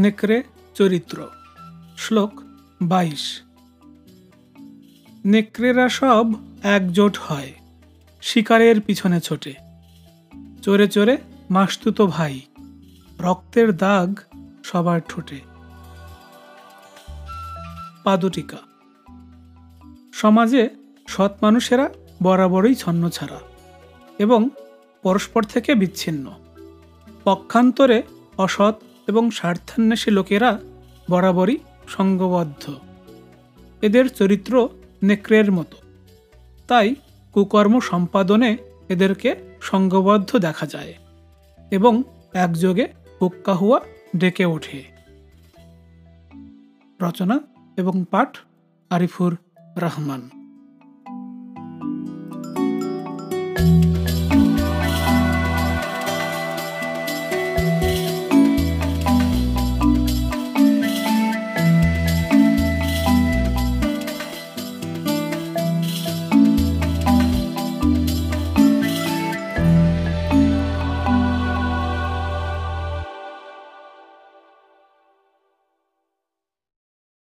নেকড়ে চরিত্র। শ্লোক বাইশ। নেকড়েরা সব একজোট হয়, শিকারের পিছনে ছোটে। চোরে চোরে মাসতুতো ভাই, রক্তের দাগ সবার ঠোঁটে। পাদটিকা। সমাজে সৎ মানুষেরা বরাবরই ছন্ন ছাড়া এবং পরস্পর থেকে বিচ্ছিন্ন। পক্ষান্তরে অসৎ এবং স্বার্থান্বেষী লোকেরা বরাবরই সঙ্গবদ্ধ। এদের চরিত্র নেকড়ের মতো। তাই কুকর্ম সম্পাদনে এদেরকে সঙ্গবদ্ধ দেখা যায় এবং একযোগে হুক্কা হুয়া ডেকে ওঠে। রচনা এবং পাঠ আরিফুর রহমান।